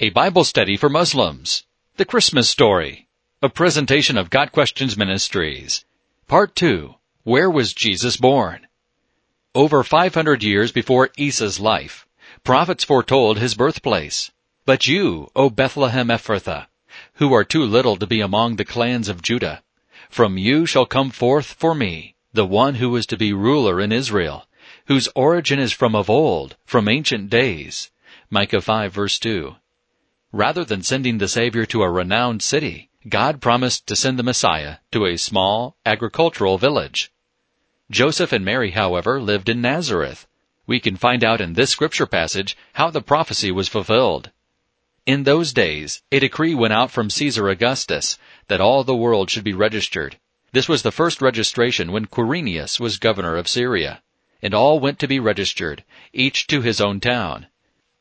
A Bible Study for Muslims. The Christmas Story. A presentation of Got Questions Ministries. Part 2. Where was Jesus born? Over 500 years before Isa's life, prophets foretold his birthplace. But you, O Bethlehem Ephrathah, who are too little to be among the clans of Judah, from you shall come forth for me the one who is to be ruler in Israel, whose origin is from of old, from ancient days. Micah 5 verse 2. Rather than sending the Savior to a renowned city, God promised to send the Messiah to a small agricultural village. Joseph and Mary, however, lived in Nazareth. We can find out in this scripture passage how the prophecy was fulfilled. In those days, a decree went out from Caesar Augustus that all the world should be registered. This was the first registration when Quirinius was governor of Syria. And all went to be registered, each to his own town.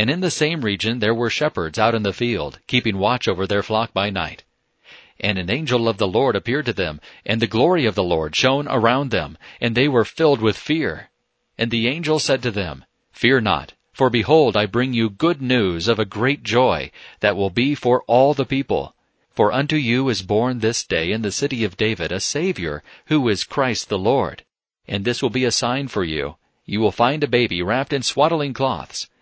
And in the same region there were shepherds out in the field, keeping watch over their flock by night. And an angel of the Lord appeared to them, and the glory of the Lord shone around them, and they were filled with fear. And the angel said to them, Fear not, for behold, I bring you good news of a great joy, that will be for all the people. For unto you is born this day in the city of David a Savior, who is Christ the Lord. And this will be a sign for you. You will find a baby wrapped in swaddling cloths,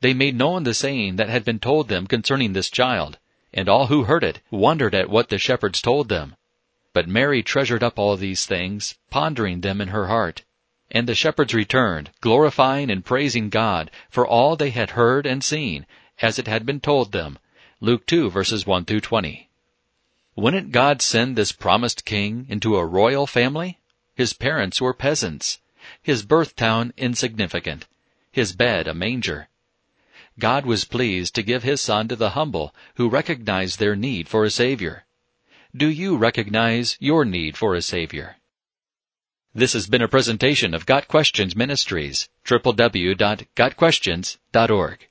they made known the saying that had been told them concerning this child, and all who heard it wondered at what the shepherds told them. But Mary treasured up all these things, pondering them in her heart. And the shepherds returned, glorifying and praising God for all they had heard and seen, as it had been told them. Luke 2 verses 1 through 20. Wouldn't God send this promised king into a royal family? His parents were peasants. His birth town insignificant. His bed a manger. God was pleased to give His Son to the humble who recognize their need for a Savior. Do you recognize your need for a Savior? This has been a presentation of Got Questions Ministries, www.gotquestions.org.